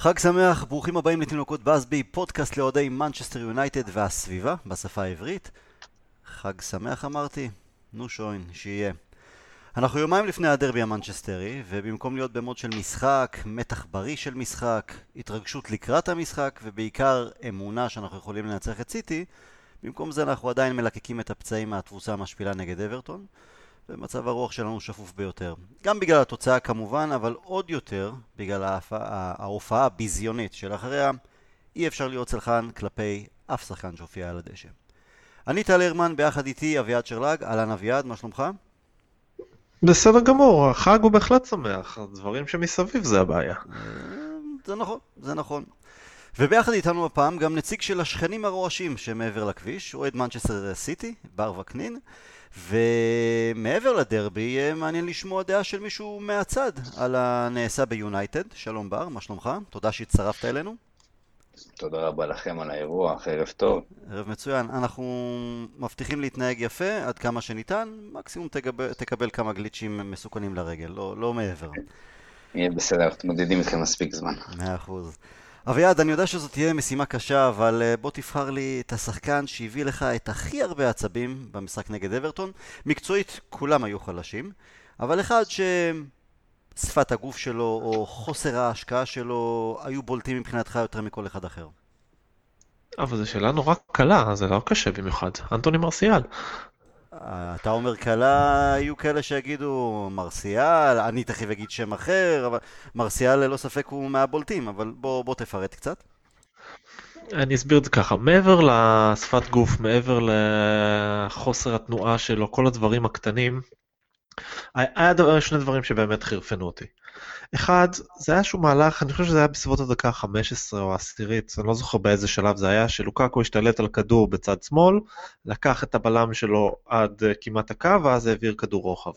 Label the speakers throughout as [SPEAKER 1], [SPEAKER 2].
[SPEAKER 1] חג שמח, ברוכים הבאים לתינוקות באזבי, פודקאסט לאוהדי מנצ'סטר יונייטד והסביבה, בשפה העברית. חג שמח אמרתי? נו שוין, שיהיה. אנחנו יומיים לפני הדרבי המנצ'סטרי, ובמקום להיות במוד של משחק, מתח בריא של משחק, התרגשות לקראת המשחק, ובעיקר אמונה שאנחנו יכולים לנצח את סיטי, במקום זה אנחנו עדיין מלקקים את הפצעים מהתבוסה המשפילה נגד אברטון, ומצב הרוח שלנו שפוף ביותר. גם בגלל התוצאה כמובן, אבל עוד יותר בגלל ההופעה הביזיונית שלאחריה אי אפשר להיות סלחן כלפי אף שחקן שהופיע על הדשא. אני טל הרמן, ביחד איתי אביעד שרלג, אהלן אביעד, מה שלומך?
[SPEAKER 2] בסדר גמור, החג הוא בהחלט שמח, הדברים שמסביב זה הבעיה. אה,
[SPEAKER 1] זה נכון, זה נכון. וביחד איתנו הפעם גם נציג של השכנים הרועשים שמעבר לכביש, אוהד מנצ'סטר סיטי, בר וקנין, ומעבר לדרבי, מעניין לשמוע דעה של מישהו מהצד על הנעשה ביונייטד. שלום בר, מה שלומך? תודה שהצטרפת אלינו.
[SPEAKER 3] תודה רבה לכם על האירוח, ערב טוב.
[SPEAKER 1] ערב מצוין. אנחנו מבטיחים להתנהג יפה עד כמה שניתן, מקסימום תקבל, תקבל כמה גליצ'ים מסוכנים לרגל, לא, לא מעבר.
[SPEAKER 3] יהיה בסדר, מתמודדים איתכם מספיק זמן.
[SPEAKER 1] מאה אחוז. אביעד, אני יודע שזאת תהיה משימה קשה, אבל אה, בוא תבחר לי את השחקן שהביא לך את הכי הרבה עצבים במשחק נגד אברטון. מקצועית, כולם היו חלשים, אבל אחד ששפת הגוף שלו או חוסר ההשקעה שלו היו בולטים מבחינתך יותר מכל אחד אחר.
[SPEAKER 2] אבל זו שאלה נורא קלה, זה לא קשה במיוחד. אנטוני מרסיאל.
[SPEAKER 1] אתה אומר קלה, יהיו כאלה שיגידו מרסיאל, אני תכף אגיד שם אחר, אבל מרסיאל ללא ספק הוא מהבולטים, אבל בוא, בוא תפרט קצת.
[SPEAKER 2] אני אסביר את זה ככה, מעבר לשפת גוף, מעבר לחוסר התנועה שלו, כל הדברים הקטנים, היה שני דברים שבאמת חירפנו אותי. אחד, זה היה איזשהו מהלך, אני חושב שזה היה בסביבות הדקה ה-15 או העשירית, אני לא זוכר באיזה שלב זה היה, שלוקאקו השתלט על כדור בצד שמאל, לקח את הבלם שלו עד uh, כמעט הקו, ואז העביר כדור רוחב.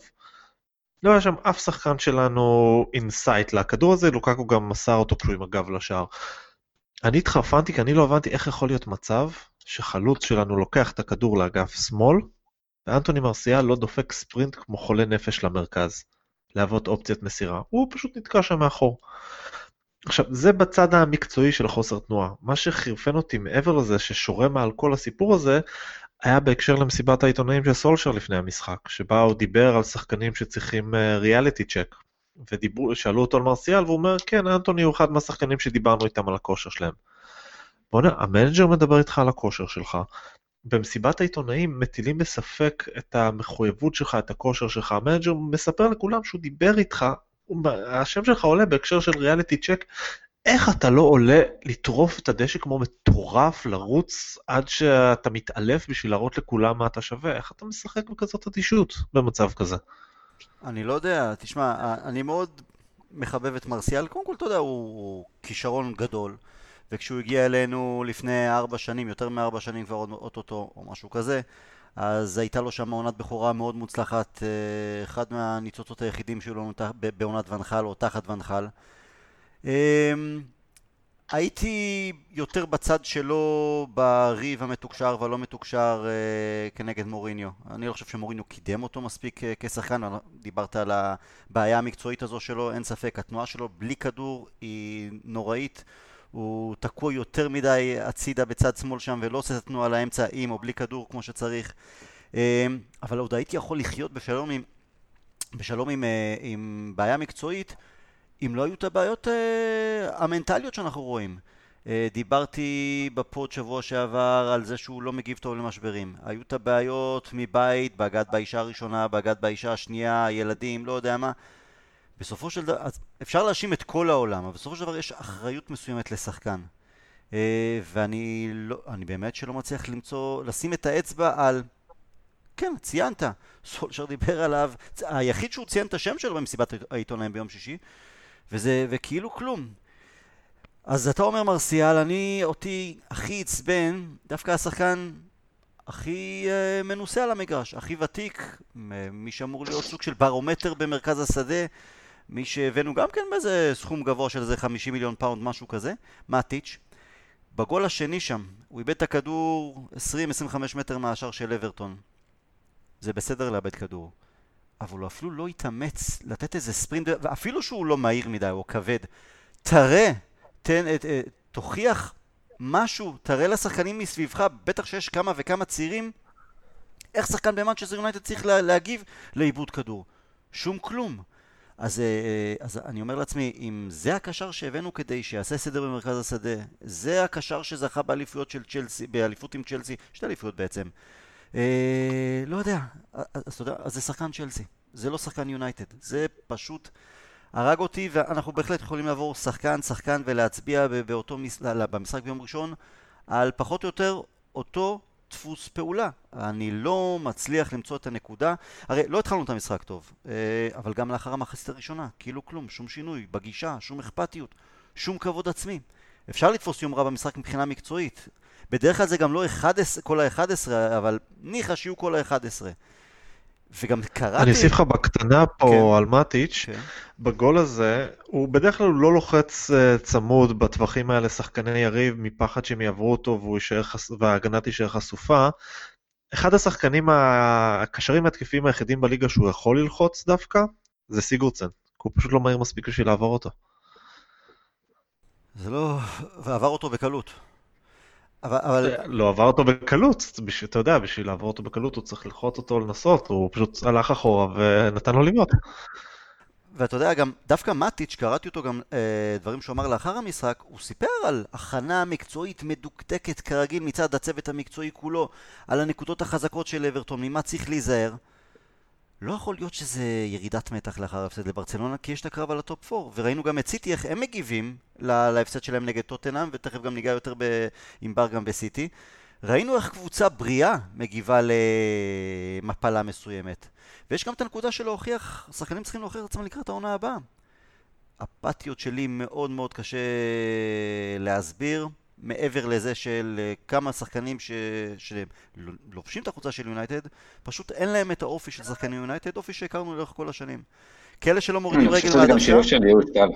[SPEAKER 2] לא היה שם אף שחקן שלנו in sight לכדור הזה, לוקאקו גם מסר אותו כשהוא עם הגב לשער. אני התחרפנתי כי אני לא הבנתי איך יכול להיות מצב שחלוץ שלנו לוקח את הכדור לאגף שמאל, ואנטוני מרסיאל לא דופק ספרינט כמו חולה נפש למרכז. להוות אופציית מסירה, הוא פשוט נתקע שם מאחור. עכשיו, זה בצד המקצועי של חוסר תנועה. מה שחירפן אותי מעבר לזה, ששורה מעל כל הסיפור הזה, היה בהקשר למסיבת העיתונאים של סולשר לפני המשחק, שבה הוא דיבר על שחקנים שצריכים ריאליטי צ'ק. ושאלו אותו על מרסיאל, והוא אומר, כן, אנטוני הוא אחד מהשחקנים שדיברנו איתם על הכושר שלהם. בוא'נה, המנג'ר מדבר איתך על הכושר שלך, במסיבת העיתונאים מטילים בספק את המחויבות שלך, את הכושר שלך. המנג'ר מספר לכולם שהוא דיבר איתך, השם שלך עולה בהקשר של reality check, איך אתה לא עולה לטרוף את הדשא כמו מטורף, לרוץ עד שאתה מתעלף בשביל להראות לכולם מה אתה שווה? איך אתה משחק בכזאת אדישות במצב כזה?
[SPEAKER 1] אני לא יודע, תשמע, אני מאוד מחבב את מרסיאל, קודם כל, אתה יודע, הוא כישרון גדול. וכשהוא הגיע אלינו לפני ארבע שנים, יותר מארבע שנים כבר אוטוטו או משהו כזה, אז הייתה לו שם עונת בכורה מאוד מוצלחת, אה, אחד מהניצוצות היחידים שהיו לנו בעונת ונחל או תחת ונחל. אמ, הייתי יותר בצד שלו בריב המתוקשר והלא מתוקשר אה, כנגד מוריניו. אני לא חושב שמוריניו קידם אותו מספיק אה, כשחקן, דיברת על הבעיה המקצועית הזו שלו, אין ספק, התנועה שלו בלי כדור היא נוראית. הוא תקוע יותר מדי הצידה בצד שמאל שם ולא עושה את התנועה לאמצע עם או בלי כדור כמו שצריך. אמ, אבל עוד הייתי יכול לחיות בשלום עם, בשלום עם, אה, עם בעיה מקצועית אם לא היו את הבעיות אה, המנטליות שאנחנו רואים. אה, דיברתי בפוד שבוע שעבר על זה שהוא לא מגיב טוב למשברים. היו את הבעיות מבית, בגד באישה הראשונה, בגד באישה השנייה, ילדים, לא יודע מה. בסופו של דבר, אפשר להאשים את כל העולם, אבל בסופו של דבר יש אחריות מסוימת לשחקן. אה, ואני לא, אני באמת שלא מצליח למצוא, לשים את האצבע על... כן, ציינת, סולשר דיבר עליו, היחיד שהוא ציין את השם שלו במסיבת העיתונאים ביום שישי, וזה, וכאילו כלום. אז אתה אומר מרסיאל, אני, אותי הכי עצבן, דווקא השחקן הכי uh, מנוסה על המגרש, הכי ותיק, מי שאמור להיות סוג של ברומטר במרכז השדה, מי שהבאנו גם כן באיזה סכום גבוה של איזה 50 מיליון פאונד, משהו כזה, מאטיץ'. בגול השני שם, הוא איבד את הכדור 20-25 מטר מהשער של אברטון. זה בסדר לאבד כדור. אבל הוא אפילו לא התאמץ לתת איזה ספרינט, ואפילו שהוא לא מהיר מדי או כבד. תראה, תן, תוכיח משהו, תראה לשחקנים מסביבך, בטח שיש כמה וכמה צעירים, איך שחקן במנצ'סטר יונייטד צריך להגיב לאיבוד כדור? שום כלום. אז, אה, אה, אז אני אומר לעצמי, אם זה הקשר שהבאנו כדי שיעשה סדר במרכז השדה, זה הקשר שזכה באליפויות של צ'לסי, באליפות עם צ'לסי, שתי אליפויות בעצם. אה, לא יודע, אז אז זה שחקן צ'לסי, זה לא שחקן יונייטד, זה פשוט הרג אותי, ואנחנו בהחלט יכולים לעבור שחקן שחקן ולהצביע באותו, במשחק ביום ראשון על פחות או יותר אותו דפוס פעולה. אני לא מצליח למצוא את הנקודה. הרי לא התחלנו את המשחק טוב, אה, אבל גם לאחר המחצית הראשונה, כאילו כלום, שום שינוי בגישה, שום אכפתיות, שום כבוד עצמי. אפשר לתפוס יום רע במשחק מבחינה מקצועית. בדרך כלל זה גם לא 11, כל ה-11, אבל ניחא שיהיו כל ה-11. וגם קראתי...
[SPEAKER 2] אני אוסיף לך בקטנה פה כן. על מאטיץ', כן. בגול הזה, הוא בדרך כלל לא לוחץ uh, צמוד בטווחים האלה שחקני יריב מפחד שהם יעברו אותו והוא יישאר חס... וההגנה תישאר חשופה. אחד השחקנים הקשרים ההתקפיים היחידים בליגה שהוא יכול ללחוץ דווקא, זה סיגורצן. הוא פשוט לא מהיר מספיק בשביל לעבור אותו.
[SPEAKER 1] זה לא... ועבר אותו בקלות. אבל, אבל...
[SPEAKER 2] לא עבר אותו בקלות, בשביל, אתה יודע, בשביל לעבור אותו בקלות הוא צריך ללחוץ אותו לנסות, הוא פשוט הלך אחורה ונתן לו לבעוט.
[SPEAKER 1] ואתה יודע, גם דווקא מטיץ', קראתי אותו גם אה, דברים שהוא אמר לאחר המשחק, הוא סיפר על הכנה מקצועית מדוקדקת כרגיל מצד הצוות המקצועי כולו, על הנקודות החזקות של אברטון, ממה צריך להיזהר. לא יכול להיות שזה ירידת מתח לאחר ההפסד לברצלונה, כי יש את הקרב על ה top 4, וראינו גם את סיטי איך הם מגיבים להפסד שלהם נגד טוטנאם, ותכף גם ניגע יותר עם בר גם בסיטי. ראינו איך קבוצה בריאה מגיבה למפלה מסוימת. ויש גם את הנקודה של להוכיח, שחקנים צריכים להוכיח את עצמם לקראת העונה הבאה. אפתיות שלי מאוד מאוד קשה להסביר. מעבר לזה של אה, כמה שחקנים ש... שלובשים את החולצה של יונייטד, פשוט אין להם את האופי של שחקני יונייטד, אופי שהכרנו לאורך כל השנים. כאלה שלא מורידים רגל
[SPEAKER 3] מהדוושה... אני חושב שזה גם שילוב של ייאוש, טל.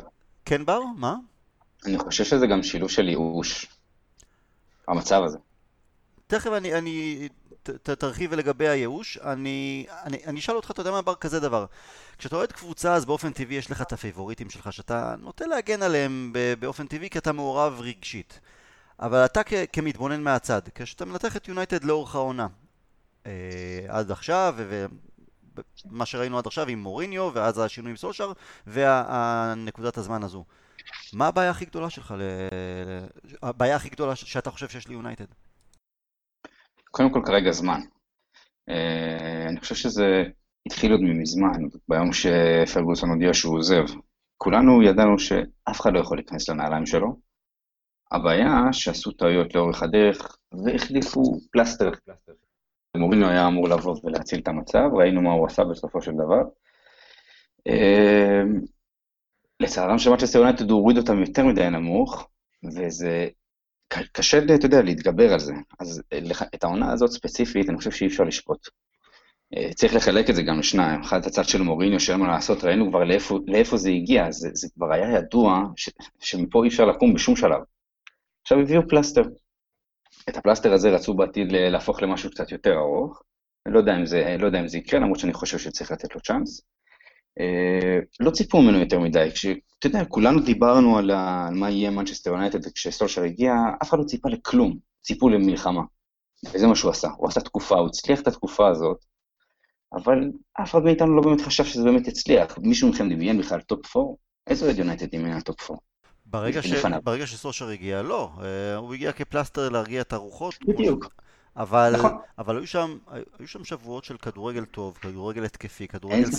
[SPEAKER 1] כן, בר? מה?
[SPEAKER 3] אני חושב שזה גם שילוב של ייאוש. המצב הזה.
[SPEAKER 1] תכף אני, אני ת, ת, תרחיב לגבי הייאוש. אני, אני, אני אשאל אותך, אתה יודע מה בר כזה דבר. כשאתה אוהד קבוצה אז באופן טבעי יש לך את הפייבוריטים שלך שאתה נוטה להגן עליהם באופן טבעי כי אתה מעורב רגשית. אבל אתה כ- כמתבונן מהצד, כשאתה מנתח את יונייטד לאורך העונה, אה, עד עכשיו, ומה שראינו עד עכשיו עם מוריניו, ואז השינוי עם סולשר, והנקודת הזמן הזו. מה הבעיה הכי גדולה שלך, ל... הבעיה הכי גדולה שאתה חושב שיש ליונייטד?
[SPEAKER 3] קודם כל כרגע זמן. Uh, אני חושב שזה התחיל עוד מזמן, ביום שפרגוסון הודיע שהוא עוזב. כולנו ידענו שאף אחד לא יכול להיכנס לנעליים שלו, הבעיה שעשו טעויות לאורך הדרך והחליפו פלסטר. מורינו היה אמור לבוא ולהציל את המצב, ראינו מה הוא עשה בסופו של דבר. אמ, לצערם של מצ'סטר יונייטד הוא הוריד אותם יותר מדי נמוך, וזה קשה, אתה יודע, להתגבר על זה. אז את העונה הזאת ספציפית, אני חושב שאי אפשר לשפוט. אה, צריך לחלק את זה גם לשניים, אחד את הצד של מוריניו שאין מה לעשות, ראינו כבר לאיפה, לאיפה זה הגיע, זה, זה כבר היה ידוע ש, שמפה אי אפשר לקום בשום שלב. עכשיו הביאו פלסטר. את הפלסטר הזה רצו בעתיד להפוך למשהו קצת יותר ארוך. אני לא יודע אם זה, לא יודע אם זה יקרה, למרות שאני חושב שצריך לתת לו צ'אנס. אה, לא ציפו ממנו יותר מדי, כשאתה יודע, כולנו דיברנו על, ה, על מה יהיה מנצ'סטר יונייטד כשסולשר הגיע, אף אחד לא ציפה לכלום, ציפו למלחמה. וזה מה שהוא עשה, הוא עשה תקופה, הוא הצליח את התקופה הזאת, אבל אף אחד מאיתנו לא באמת חשב שזה באמת יצליח. מישהו מכם דמיין בכלל top 4? איזה אוהד יונייטד דמיין על top 4?
[SPEAKER 1] ברגע, ש... ברגע שסולשר הגיע, לא. אה, הוא הגיע כפלסטר להרגיע את הרוחות.
[SPEAKER 3] בדיוק.
[SPEAKER 1] אבל, נכון. אבל היו, שם, היו שם שבועות של כדורגל טוב, כדורגל התקפי, כדורגל שמח.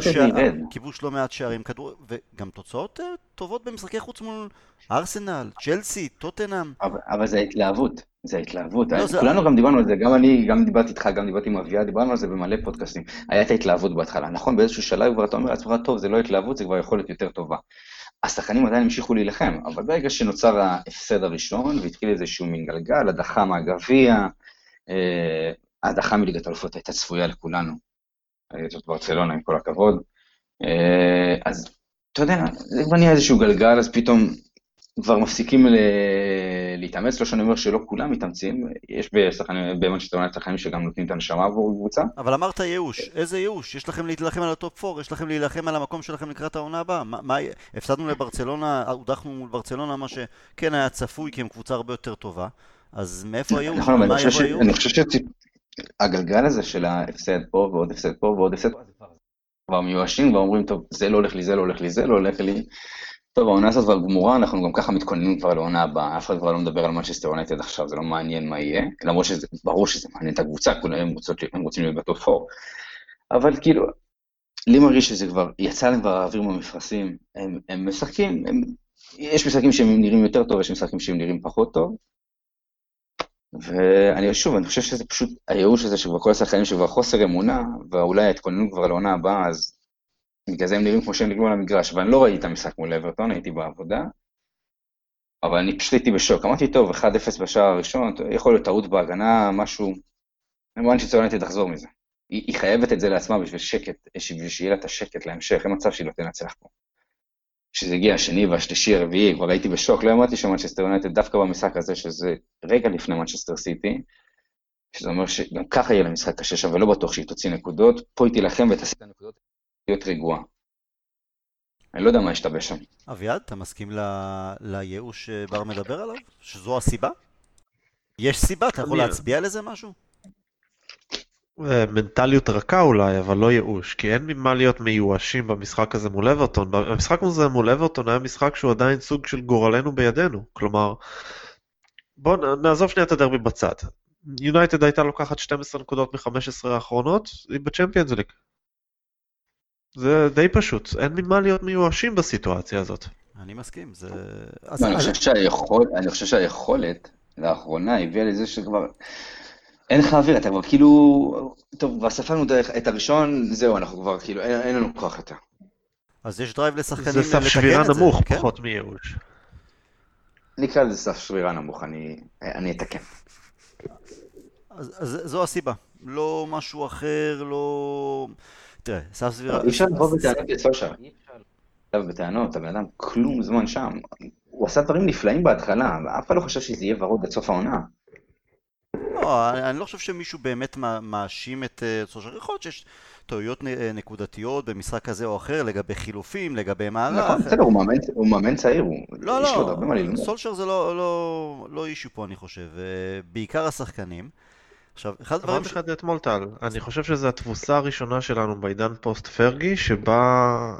[SPEAKER 1] שזה ירד. כיבוש לא מעט שערים, כדור... וגם תוצאות אה, טובות במשחקי חוץ מול ארסנל, צ'לסי, טוטנאם.
[SPEAKER 3] אבל, אבל זה ההתלהבות, זה ההתלהבות. לא, זה... כולנו גם דיברנו על זה, גם אני, גם דיברתי איתך, גם דיברתי עם אביה, דיברנו על זה במלא פודקאסטים. היה את ההתלהבות בהתחלה. נכון, באיזשהו שלב כבר אתה אומר לעצמך, טוב, זה לא התלהבות, זה כבר יכולת יותר טובה. השחקנים עדיין המשיכו להילחם, אבל ברגע שנוצר ההפסד הראשון והתחיל איזשהו מין גלגל, הדחה מהגביע, אה, ההדחה מליגת האלופות הייתה צפויה לכולנו. אה, זאת ברצלונה, עם כל הכבוד. אה, אז אתה יודע, זה כבר נהיה איזשהו גלגל, אז פתאום כבר מפסיקים להתאמץ, לא שאני אומר שלא כולם מתאמצים, יש במנצ'סטר יונייטד שחקנים שגם נותנים את הנשמה עבור קבוצה.
[SPEAKER 1] אבל אמרת ייאוש, איזה ייאוש? יש לכם להילחם על ה top 4, יש לכם להילחם על המקום שלכם לקראת העונה הבאה. מה, מה, הפסדנו לברצלונה, הודחנו מול ברצלונה, מה שכן היה צפוי, כי הם קבוצה הרבה יותר טובה. אז מאיפה הייאוש?
[SPEAKER 3] נכון, אבל אני חושב שהגלגל הזה של ההפסד פה ועוד הפסד פה ועוד הפסד פה, כבר מיואשים, כבר אומרים, טוב, זה לא הולך לי, זה לא הולך לי, זה לא הולך לי. טוב, העונה הזאת כבר גמורה, אנחנו גם ככה מתכוננים כבר לעונה הבאה, אף אחד כבר לא מדבר על מנצ'סטר יונייטד עכשיו, זה לא מעניין מה יהיה, למרות שזה, ברור שזה מעניין את הקבוצה, כולם הם רוצים להיות ב top 4. אבל כאילו, לי מרגיש שזה כבר, יצא להם כבר האוויר במפרשים, הם, הם משחקים, הם, יש משחקים שהם נראים יותר טוב, יש משחקים שהם נראים פחות טוב. ואני שוב, אני חושב שזה פשוט הייאוש הזה שכבר כל השחקנים שכבר חוסר אמונה, ואולי התכוננו כבר לעונה הבאה, אז בגלל זה הם נראים כמו שהם נראים על המגרש, ואני לא ראיתי את המשחק מול אברטון, הייתי בעבודה, אבל אני פשוט הייתי בשוק. אמרתי, טוב, 1-0 בשער הראשון, יכול להיות טעות בהגנה, משהו... אני מבין שציונית תחזור מזה. היא, היא חייבת את זה לעצמה בשביל שקט, בשביל שיהיה לה את השקט להמשך, אין מצב שהיא לא תנצח פה. כשזה הגיע השני והשלישי, הרביעי, כבר הייתי בשוק, לא אמרתי שמנצ'סטר יונייטד דווקא במשחק הזה, שזה רגע לפני מנצ'סטר סיטי, שזה אומר שגם ככה יהיה לה קשה שם, ולא בטוח שהיא תוציא נקודות, פה היא תילחם ותעשה את הנקודות להיות רגועה. אני לא יודע מה השתבש שם.
[SPEAKER 1] אביעד, אתה מסכים ל... לייאוש שבר מדבר עליו? שזו הסיבה? יש סיבה? אתה יכול להצביע לזה משהו?
[SPEAKER 2] אה, מנטליות רכה אולי, אבל לא ייאוש, כי אין ממה להיות מיואשים במשחק הזה מול אברטון. המשחק הזה מול אברטון היה משחק שהוא עדיין סוג של גורלנו בידינו. כלומר, בואו נעזוב שנייה את הדרבי בצד. יונייטד הייתה לוקחת 12 נקודות מ-15 האחרונות, היא ב Champions League. זה די פשוט, אין ממה להיות מיואשים בסיטואציה הזאת.
[SPEAKER 1] אני מסכים, זה...
[SPEAKER 3] לא, אני חושב שהיכולת לאחרונה הביאה לזה שכבר... אין לך אוויר, אתה כבר כאילו... טוב, כבר ספרנו את הראשון, זהו, אנחנו כבר כאילו, אין לנו כוח יותר.
[SPEAKER 1] אז יש drive לשחקנים לתקן את
[SPEAKER 2] זה. זה סף שבירה נמוך, כן? פחות מייאוש.
[SPEAKER 3] נקרא לזה סף שבירה נמוך, אני אתקן.
[SPEAKER 1] אז זו הסיבה, לא משהו אחר, לא... תראה, סף סבירה...
[SPEAKER 3] אי אפשר לבוא בטענות לסושר. אי אפשר בטענות, הבן אדם כלום זמן שם. הוא עשה דברים נפלאים בהתחלה, ואף אחד לא חושב שזה יהיה ורוד עד סוף העונה.
[SPEAKER 1] לא, אני לא חושב שמישהו באמת מאשים את אה, סושר. יכול להיות שיש טעויות אה, נקודתיות במשחק כזה או אחר, לגבי חילופים, לגבי מערך.
[SPEAKER 3] נכון, בסדר, הוא מאמן צעיר.
[SPEAKER 1] לא, לא, סולשר זה לא, לא, לא issue פה, אני חושב. אה, בעיקר השחקנים.
[SPEAKER 2] עכשיו, אחד הדברים... ש... לך אתמול טל, אני חושב שזו התבוסה הראשונה שלנו בעידן פוסט פרגי, שבה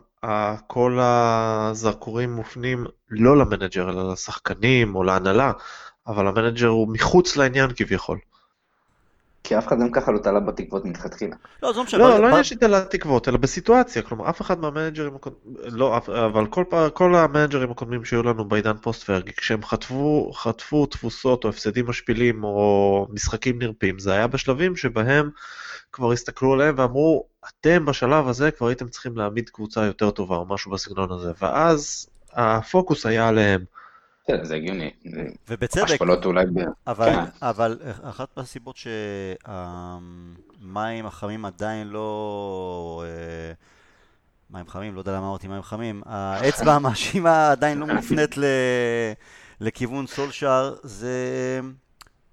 [SPEAKER 2] כל הזרקורים מופנים לא למנג'ר, אלא לשחקנים או להנהלה, אבל המנג'ר הוא מחוץ לעניין כביכול.
[SPEAKER 3] כי אף אחד גם ככה לא תלה בתקוות מלכתחילה.
[SPEAKER 1] לא, זה
[SPEAKER 2] לא משנה. לא, לא עניין שתלה תקוות, אלא בסיטואציה, כלומר אף אחד מהמנג'רים הקודמים, לא, אבל כל, כל המנג'רים הקודמים שהיו לנו בעידן פוסט פרגי, כשהם חטפו, חטפו תבוסות או הפסדים משפילים או משחקים נרפים, זה היה בשלבים שבהם כבר הסתכלו עליהם ואמרו, אתם בשלב הזה כבר הייתם צריכים להעמיד קבוצה יותר טובה או משהו בסגנון הזה, ואז הפוקוס היה עליהם.
[SPEAKER 3] זה הגיוני.
[SPEAKER 1] ובצדק.
[SPEAKER 3] השפלות אולי.
[SPEAKER 1] אבל, כן. אבל אחת מהסיבות שהמים החמים עדיין לא... אה, מים חמים, לא יודע למה אמרתי מים חמים, האצבע המאשימה עדיין לא מופנית ל... לכיוון סולשאר, זה...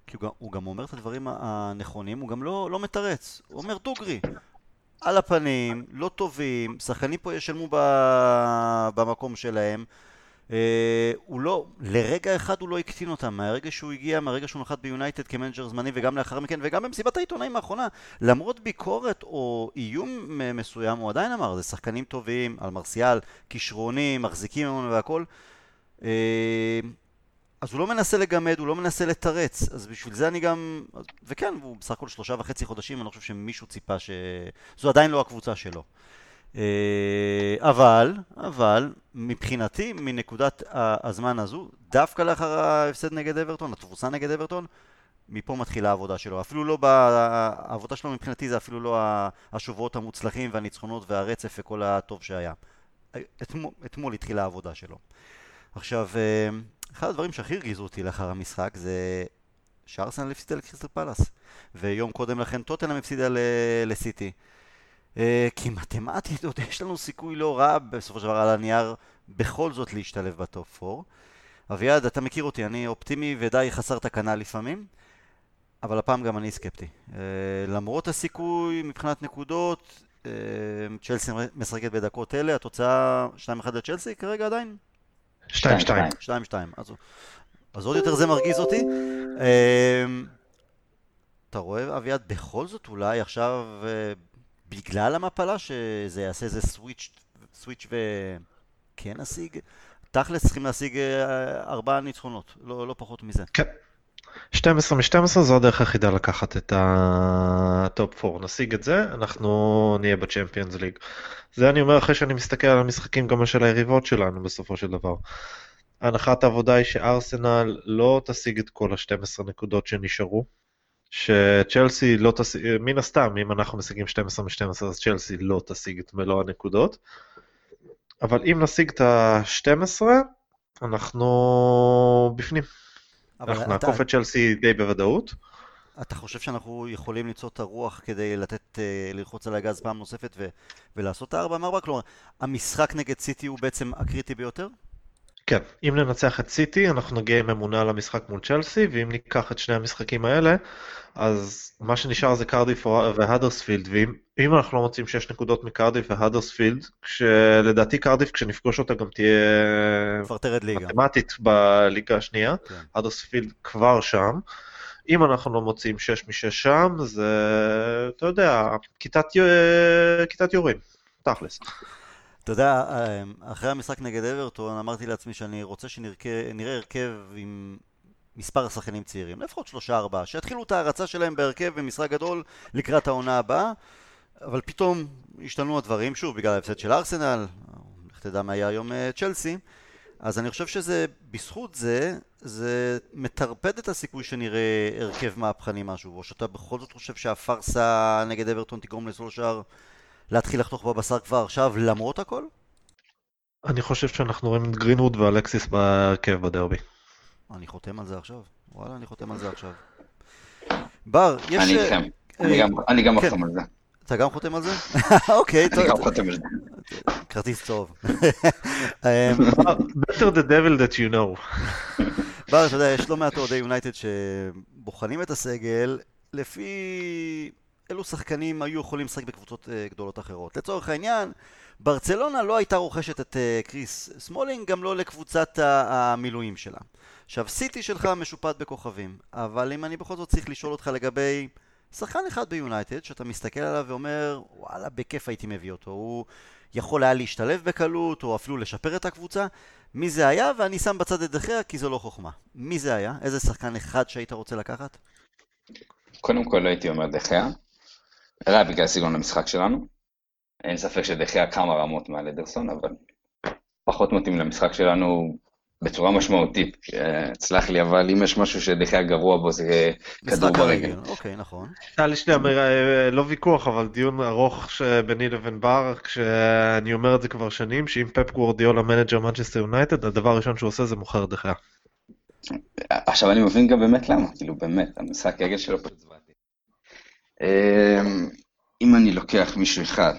[SPEAKER 1] כי הוא גם, הוא גם אומר את הדברים הנכונים, הוא גם לא, לא מתרץ, הוא אומר דוגרי. על הפנים, לא טובים, שחקנים פה ישלמו ב... במקום שלהם. אה, הוא לא, לרגע אחד הוא לא הקטין אותם, מהרגע שהוא הגיע, מהרגע שהוא נחת ביונייטד כמנג'ר זמני וגם לאחר מכן וגם במסיבת העיתונאים האחרונה, למרות ביקורת או איום מסוים, הוא עדיין אמר, זה שחקנים טובים, על מרסיאל, כישרונים, מחזיקים ממנו והכל. אה, אז הוא לא מנסה לגמד, הוא לא מנסה לתרץ, אז בשביל זה אני גם... וכן, הוא בסך הכל שלושה וחצי חודשים, אני לא חושב שמישהו ציפה ש... זו עדיין לא הקבוצה שלו. אה, אבל, אבל, מבחינתי, מנקודת הזמן הזו, דווקא לאחר ההפסד נגד אברטון, התבוסה נגד אברטון, מפה מתחילה העבודה שלו. אפילו לא, העבודה שלו מבחינתי זה אפילו לא השבועות המוצלחים והניצחונות והרצף וכל הטוב שהיה. אתמול, אתמול התחילה העבודה שלו. עכשיו, אה, אחד הדברים שהכי הרגיזו אותי לאחר המשחק זה שארסנל הפסידה לקריסטל פלאס, ויום קודם לכן טוטנאם הפסידה לסיטי. אה, כי מתמטית עוד יש לנו סיכוי לא רע בסופו של דבר על הנייר בכל זאת להשתלב בטופ 4. אביעד, אתה מכיר אותי, אני אופטימי ודי חסר תקנה לפעמים, אבל הפעם גם אני סקפטי. אה, למרות הסיכוי מבחינת נקודות, אה, צ'לסי משחקת בדקות אלה, התוצאה 2-1 לצ'לסי כרגע עדיין?
[SPEAKER 2] 2-2.
[SPEAKER 1] 2-2, אז, אז עוד יותר זה מרגיז אותי. אה, אתה רואה, אביעד, בכל זאת אולי עכשיו, בגלל המפלה, שזה יעשה איזה סוויץ', switch וכן נשיג? תכלס צריכים להשיג ארבעה ניצחונות, לא, לא פחות מזה.
[SPEAKER 2] כן. 12 מ-12 זו הדרך היחידה לקחת את ה top 4. נשיג את זה, אנחנו נהיה ב Champions League. זה אני אומר אחרי שאני מסתכל על המשחקים גם של היריבות שלנו בסופו של דבר. הנחת העבודה היא שארסנל לא תשיג את כל ה-12 נקודות שנשארו. שצ'לסי לא תשיג, מן הסתם, אם אנחנו משיגים 12 מ-12 אז צ'לסי לא תשיג את מלוא הנקודות. אבל אם נשיג את ה-12, אנחנו בפנים. אנחנו נעקוף את צ'לסי די בוודאות.
[SPEAKER 1] אתה חושב שאנחנו יכולים ליצור את הרוח כדי לתת, אה, ללחוץ על הגז פעם נוספת ו- ולעשות את הארבע מארבע? כלומר, המשחק נגד סיטי הוא בעצם הקריטי ביותר?
[SPEAKER 2] כן, אם ננצח את סיטי, אנחנו נגיע עם אמונה על המשחק מול צ'לסי, ואם ניקח את שני המשחקים האלה, אז מה שנשאר זה קרדיף והדרספילד, ואם אנחנו לא מוצאים 6 נקודות מקרדיף והדרספילד, כשלדעתי קרדיף כשנפגוש אותה גם תהיה...
[SPEAKER 1] כבר תרד ליגה.
[SPEAKER 2] מתמטית בליגה השנייה, כן. הדרספילד כבר שם. אם אנחנו לא מוצאים 6 מ-6 שם, זה, אתה יודע, כיתת, כיתת יורים, תכלס.
[SPEAKER 1] אתה יודע, אחרי המשחק נגד אברטון אמרתי לעצמי שאני רוצה שנראה הרכב עם מספר שחקנים צעירים, לפחות שלושה ארבעה, שיתחילו את ההרצה שלהם בהרכב במשחק גדול לקראת העונה הבאה, אבל פתאום השתנו הדברים, שוב, בגלל ההפסד של ארסנל, לך תדע מה יהיה היום אה, צ'לסי, אז אני חושב שזה, בזכות זה, זה מטרפד את הסיכוי שנראה הרכב מהפכני משהו, או שאתה בכל זאת חושב שהפארסה נגד אברטון תגרום לסולשאר להתחיל לחתוך בבשר כבר עכשיו, למרות הכל?
[SPEAKER 2] אני חושב שאנחנו רואים את גרינווד ואלקסיס בהרכב בדרבי.
[SPEAKER 1] אני חותם על זה עכשיו. וואלה, אני חותם על זה עכשיו. בר, יש...
[SPEAKER 3] אני איתכם. אני גם
[SPEAKER 1] כן.
[SPEAKER 3] חותם על זה.
[SPEAKER 1] אתה גם חותם על זה? אוקיי, טוב.
[SPEAKER 3] אני גם חותם על זה.
[SPEAKER 1] כרטיס צהוב.
[SPEAKER 2] better the devil that you know.
[SPEAKER 1] בר, אתה יודע, יש לא מעט אוהדי יונייטד שבוחנים את הסגל לפי אילו שחקנים היו יכולים לשחק בקבוצות גדולות אחרות. לצורך העניין, ברצלונה לא הייתה רוכשת את קריס סמולינג, גם לא לקבוצת המילואים שלה. עכשיו, סיטי שלך משופט בכוכבים, אבל אם אני בכל זאת צריך לשאול אותך לגבי שחקן אחד ביונייטד, שאתה מסתכל עליו ואומר, וואלה, בכיף הייתי מביא אותו, הוא יכול היה להשתלב בקלות, או אפילו לשפר את הקבוצה, מי זה היה? ואני שם בצד את דחיה, כי זו לא חוכמה. מי זה היה? איזה שחקן אחד שהיית רוצה לקחת?
[SPEAKER 3] קודם כל לא הייתי אומר דחיה, רק בגלל סגנון המשחק שלנו. אין ספק שדחיה כמה רמות מעל אדרסון, אבל פחות מתאים למשחק שלנו בצורה משמעותית. סלח לי, אבל אם יש משהו שדה חאה גרוע בו זה כדור ברגל.
[SPEAKER 1] אוקיי, נכון.
[SPEAKER 2] היה לי שנייה, לא ויכוח, אבל דיון ארוך ביני לבין בר, כשאני אומר את זה כבר שנים, שאם פפ גוורדיאלה מנג'ר מנצ'סטר יונייטד, הדבר הראשון שהוא עושה זה מוכר דה חאה.
[SPEAKER 3] עכשיו אני מבין גם באמת למה, כאילו באמת, המשחק רגל שלו פשוט זוועתי. אם אני לוקח מישהו אחד,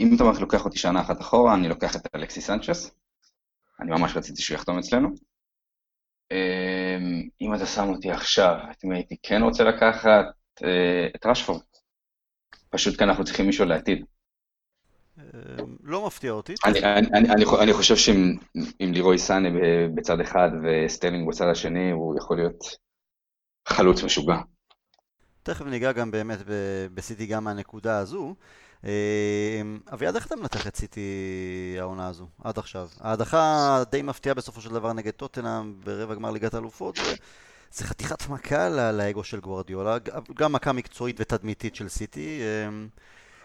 [SPEAKER 3] אם אתה לוקח אותי שנה אחת אחורה, אני לוקח את אלכסי סנצ'ס. אני ממש רציתי שהוא יחתום אצלנו. אם אתה שם אותי עכשיו, את מי הייתי כן רוצה לקחת? את רשפורד. פשוט כאן אנחנו צריכים מישהו לעתיד.
[SPEAKER 1] לא מפתיע אותי.
[SPEAKER 3] אני חושב שאם לירוי סאנה בצד אחד וסטרלינג בצד השני, הוא יכול להיות חלוץ משוגע.
[SPEAKER 1] תכף ניגע גם באמת בסיטי גם מהנקודה הזו. אביעד, איך אתה מנתח את סיטי העונה הזו, עד עכשיו? ההדחה די מפתיעה בסופו של דבר נגד טוטנאם ברבע גמר ליגת האלופות, זה חתיכת מכה לאגו של גוורדיולה, גם מכה מקצועית ותדמיתית של סיטי.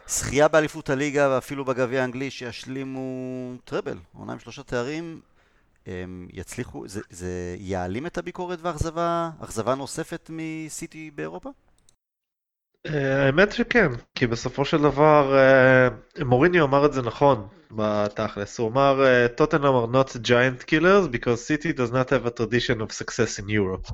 [SPEAKER 1] זכייה באליפות הליגה ואפילו בגביע האנגלי שישלימו טראבל, עונה עם שלושה תארים, הם יצליחו, זה, זה יעלים את הביקורת והאכזבה, אכזבה נוספת מסיטי באירופה?
[SPEAKER 2] האמת שכן, כי בסופו של דבר אה, מוריניו אמר את זה נכון בתכלס, הוא אמר טוטנאם are not giant killers because City does not have a tradition of success in Europe.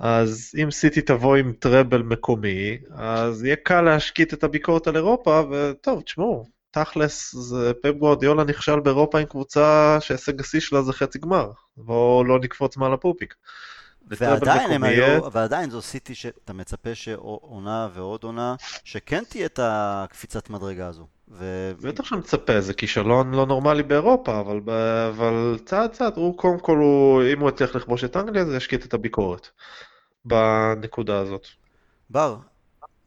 [SPEAKER 2] אז אם סיטי תבוא עם טראבל מקומי, אז יהיה קל להשקיט את הביקורת על אירופה, וטוב, תשמעו, תכלס, פפ גוורדיולה נכשל באירופה עם קבוצה שהישג השיא שלה זה חצי גמר. בואו לא נקפוץ מעל הפופיק.
[SPEAKER 1] ועדיין הם היו, ועדיין זו סיטי שאתה מצפה שעונה ועוד עונה, שכן תהיה את הקפיצת מדרגה הזו.
[SPEAKER 2] ו... בטח שאני מצפה, זה כישלון לא נורמלי באירופה, אבל, אבל צעד צעד, הוא קודם כל, הוא, אם הוא יצליח לכבוש את אנגליה, זה ישקיט את הביקורת בנקודה הזאת.
[SPEAKER 1] בר,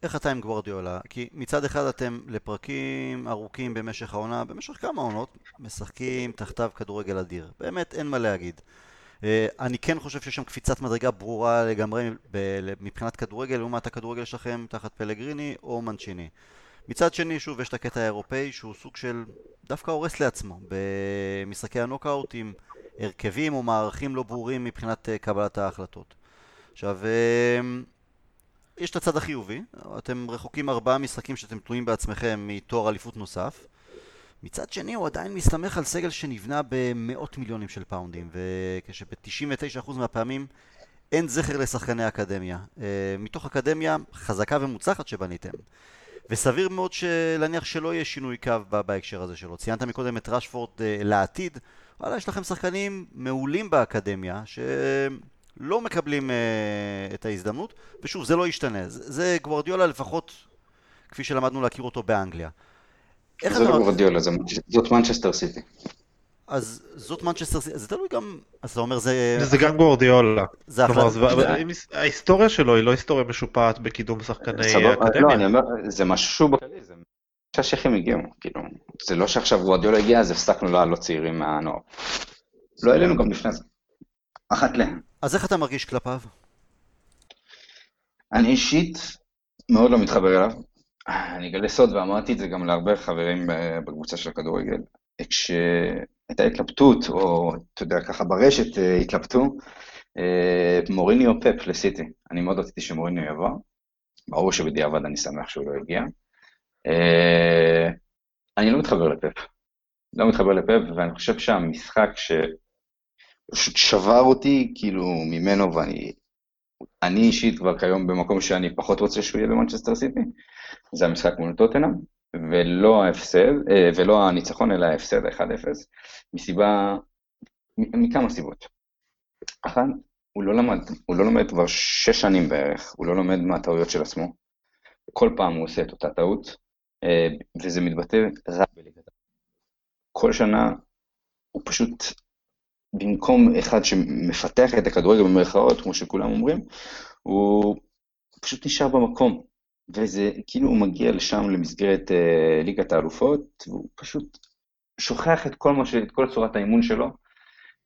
[SPEAKER 1] איך אתה עם גוורדיולה? כי מצד אחד אתם לפרקים ארוכים במשך העונה, במשך כמה עונות, משחקים תחתיו כדורגל אדיר. באמת אין מה להגיד. אה, אני כן חושב שיש שם קפיצת מדרגה ברורה לגמרי מבחינת כדורגל לעומת הכדורגל שלכם תחת פלגריני או מנצ'יני. מצד שני, שוב, יש את הקטע האירופאי שהוא סוג של דווקא הורס לעצמו במשחקי הנוקאוט עם הרכבים או מערכים לא ברורים מבחינת אה, קבלת ההחלטות. עכשיו, אה, יש את הצד החיובי, אתם רחוקים ארבעה משחקים שאתם תלויים בעצמכם מתואר אליפות נוסף. מצד שני הוא עדיין מסתמך על סגל שנבנה במאות מיליונים של פאונדים, וכשב-99% מהפעמים אין זכר לשחקני אקדמיה. אה, מתוך אקדמיה חזקה ומוצלחת שבניתם. וסביר מאוד להניח שלא יהיה שינוי קו בהקשר הזה שלו. ציינת מקודם את רשפורד אה, לעתיד, וואלה, יש לכם שחקנים מעולים באקדמיה, שלא מקבלים אה, את ההזדמנות, ושוב, זה לא ישתנה. זה, זה גוורדיולה לפחות כפי שלמדנו להכיר אותו באנגליה.
[SPEAKER 3] זה לא גוורדיולה, זאת מנצ'סטר סיטי.
[SPEAKER 1] אז זאת מנצ'סטר סיטי, זה תלוי גם, אז אתה אומר זה...
[SPEAKER 2] זה גם גוורדיולה. זה החלטה. ההיסטוריה שלו היא לא היסטוריה משופעת בקידום שחקני אקדמיה.
[SPEAKER 3] לא, אני אומר, זה משהו בכללי, זה שהשייחים הגיעו, כאילו, זה לא שעכשיו גוורדיולה הגיע, אז הפסקנו לעלות צעירים מהנוער. לא העלינו גם לפני זה. אחת להם.
[SPEAKER 1] אז איך אתה מרגיש כלפיו?
[SPEAKER 3] אני אישית מאוד לא מתחבר אליו. אני אגלה סוד, ואמרתי את זה גם להרבה חברים בקבוצה של הכדורגל. כשהייתה התלבטות, או אתה יודע, ככה ברשת אה, התלבטו, אה, מוריני או פפ לסיטי. אני מאוד רציתי שמוריני יבוא, ברור שבדיעבד אני שמח שהוא לא הגיע. אה, אני לא מתחבר לפפ. לא מתחבר לפפ, ואני חושב שהמשחק שפשוט שבר אותי, כאילו, ממנו, ואני אני אישית כבר כיום במקום שאני פחות רוצה שהוא יהיה במנצ'סטר סיטי, זה המשחק מול טוטנאם, ולא ההפסד, אה, ולא הניצחון, אלא ההפסד ה-1-0, מסיבה, מכמה סיבות. אחת, הוא לא למד, הוא לא לומד כבר שש שנים בערך, הוא לא לומד מהטעויות של עצמו. כל פעם הוא עושה את אותה טעות, אה, וזה מתבטא רק בליגת כל שנה הוא פשוט, במקום אחד שמפתח את הכדורגל במרכאות, כמו שכולם אומרים, הוא פשוט נשאר במקום. וזה כאילו הוא מגיע לשם למסגרת אה, ליגת האלופות, והוא פשוט שוכח את כל, ש... את כל צורת האימון שלו,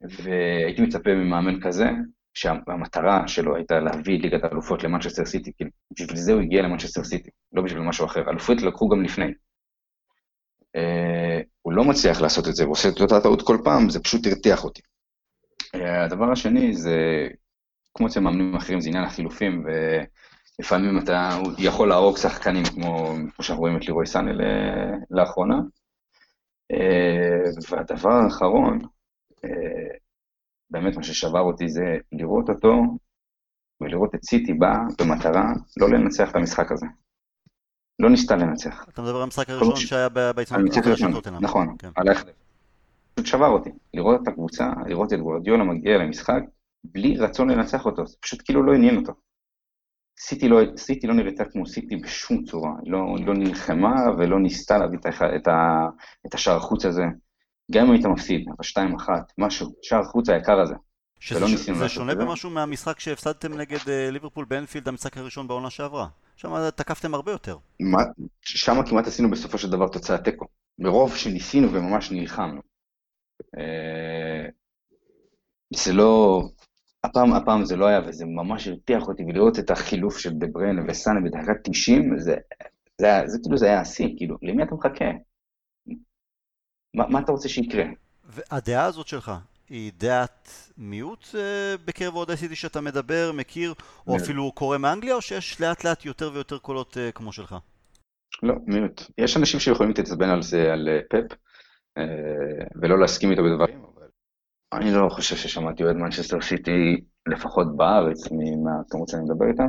[SPEAKER 3] והייתי מצפה ממאמן כזה, שהמטרה שלו הייתה להביא ליגת האלופות למנצ'סטר סיטי, כי בשביל זה הוא הגיע למנצ'סטר סיטי, לא בשביל משהו אחר. אלופות לקחו גם לפני. אה, הוא לא מצליח לעשות את זה, הוא עושה את אותה טעות כל פעם, זה פשוט הרתיח אותי. אה, הדבר השני זה, כמו אצל מאמנים אחרים, זה עניין החילופים, ו... לפעמים אתה יכול להרוג שחקנים כמו, כמו שאנחנו רואים את לירוי סאנל לאחרונה. אה, והדבר האחרון, אה, באמת מה ששבר אותי זה לראות אותו ולראות את סיטי בא במטרה לא לנצח את המשחק הזה. לא ניסתה לנצח.
[SPEAKER 1] אתה מדבר על המשחק הראשון שהיה בעיצונות
[SPEAKER 3] של טוטנאם. נכון, כן. על איך... פשוט שבר אותי. לראות את הקבוצה, לראות את גורדיולה מגיע למשחק בלי רצון לנצח אותו, זה פשוט כאילו לא עניין אותו. סיטי לא, סיטי לא נראתה כמו סיטי בשום צורה, היא לא, לא נלחמה ולא ניסתה להביא את, את, את השער החוץ הזה. גם אם היית מפסיד, אבל שתיים אחת, משהו, שער החוץ היקר הזה.
[SPEAKER 1] שזה ש... זה שונה כזה. במשהו מהמשחק שהפסדתם נגד uh, ליברפול באנפילד, המשחק הראשון בעונה שעברה. שם תקפתם הרבה יותר.
[SPEAKER 3] שם כמעט עשינו בסופו של דבר תוצאת תיקו. מרוב שניסינו וממש נלחמנו. Uh, זה לא, הפעם, הפעם זה לא היה, וזה ממש הרתיח אותי, ולראות את החילוף של דה בריינה וסאנה בדקה 90, זה, זה, זה, זה כאילו זה היה השיא, כאילו, למי אתה מחכה? מה, מה אתה רוצה שיקרה?
[SPEAKER 1] והדעה הזאת שלך, היא דעת מיעוט אה, בקרב אוהדי סיטי שאתה מדבר, מכיר, או. אפילו קורא מאנגליה, או שיש לאט לאט יותר ויותר קולות אה, כמו שלך?
[SPEAKER 3] לא, מיעוט. יש אנשים שיכולים להתעצבן על זה, על אה, פפ, אה, ולא להסכים איתו בדברים, אני לא חושב ששמעתי אוהד מנצ'סטר סיטי, לפחות בארץ, מהכמות שאני מדבר איתה,